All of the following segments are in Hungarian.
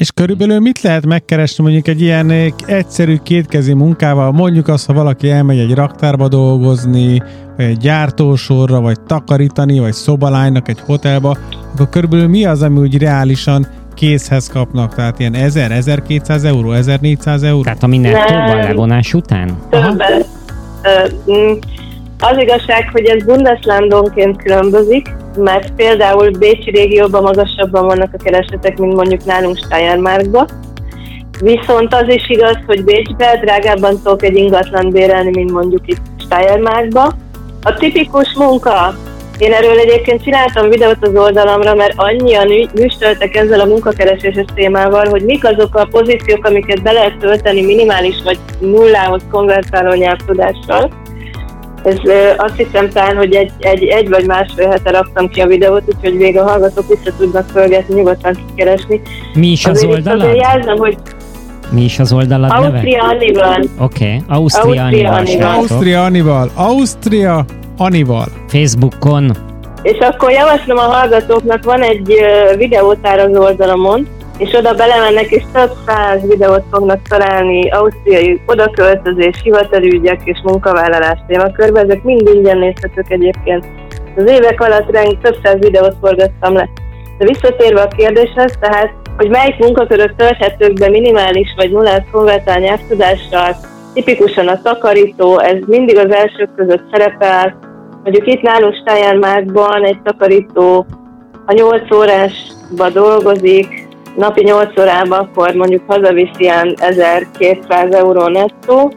És körülbelül mit lehet megkeresni mondjuk egy ilyen egyszerű kétkezi munkával? Mondjuk azt, ha valaki elmegy egy raktárba dolgozni, vagy egy gyártósorra, vagy takarítani, vagy szobalánynak egy hotelba, akkor körülbelül mi az, ami úgy reálisan készhez kapnak? Tehát ilyen 1000, 1200 euró, 1400 euró? Tehát a nettóban levonás után? Többet. Mm, az igazság, hogy ez Bundeslandonként különbözik, mert például Bécsi régióban magasabban vannak a keresetek, mint mondjuk nálunk Steiermarkban. Viszont az is igaz, hogy Bécsbe drágábban tudok egy ingatlan bérelni, mint mondjuk itt Steiermarkba. A tipikus munka, én erről egyébként csináltam videót az oldalamra, mert annyian műstöltek ezzel a munkakereséses témával, hogy mik azok a pozíciók, amiket be lehet tölteni minimális vagy nullához konvertáló nyelvtudással ez azt hiszem talán, hogy egy, egy, egy vagy másfél hete raktam ki a videót, úgyhogy még a hallgatók vissza tudnak fölgetni, nyugodtan kikeresni. Mi is az Azért oldalad? Azért jelzem, hogy Mi is az oldalad neve? Ausztria Annival. Oké, okay. Ausztria Ausztria Annival. Annival. Ausztria Anival, Ausztria Anival. Facebookon. És akkor javaslom a hallgatóknak, van egy videótár az oldalamon, és oda belemennek, és több száz videót fognak találni ausztriai odaköltözés, hivatalügyek és munkavállalás témakörbe. Ezek mind ingyen nézhetők egyébként. Az évek alatt reng, több száz videót forgattam le. De visszatérve a kérdéshez, tehát, hogy melyik munkakörök tölthetők be minimális vagy nullás konvertál nyelvtudással, tipikusan a takarító, ez mindig az elsők között szerepel. Mondjuk itt nálunk Steiermarkban egy takarító a 8 órásba dolgozik, napi 8 órában, akkor mondjuk hazaviszi ilyen 1200 euró nettó.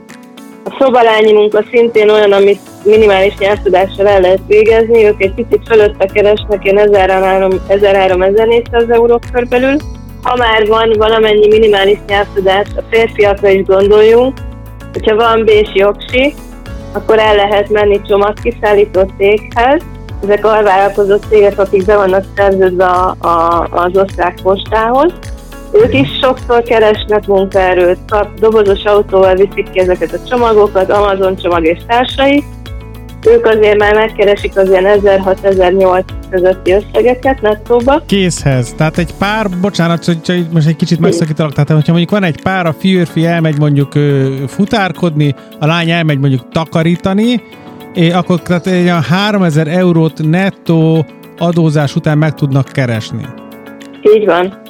A szobalányi munka szintén olyan, amit minimális nyelvtudással el lehet végezni, ők egy picit fölötte keresnek, ilyen 1300-1400 euró körülbelül. Ha már van valamennyi minimális nyelvtudás, a férfiakra is gondoljunk, hogyha van bési jogsi, akkor el lehet menni csomagkiszállító céghez. Ezek alvállalkozó cégek, akik be vannak szerződve a, a, az osztrák postához. Ők is sokszor keresnek munkaerőt, kap, dobozos autóval viszik ki ezeket a csomagokat, Amazon csomag és társai. Ők azért már megkeresik az ilyen 1600-1800 közötti összegeket nettóba. Készhez. Tehát egy pár, bocsánat, hogy most egy kicsit megszakítalak, tehát hogyha mondjuk van egy pár, a férfi elmegy mondjuk futárkodni, a lány elmegy mondjuk takarítani, és akkor tehát egy olyan 3000 eurót nettó adózás után meg tudnak keresni. Így van.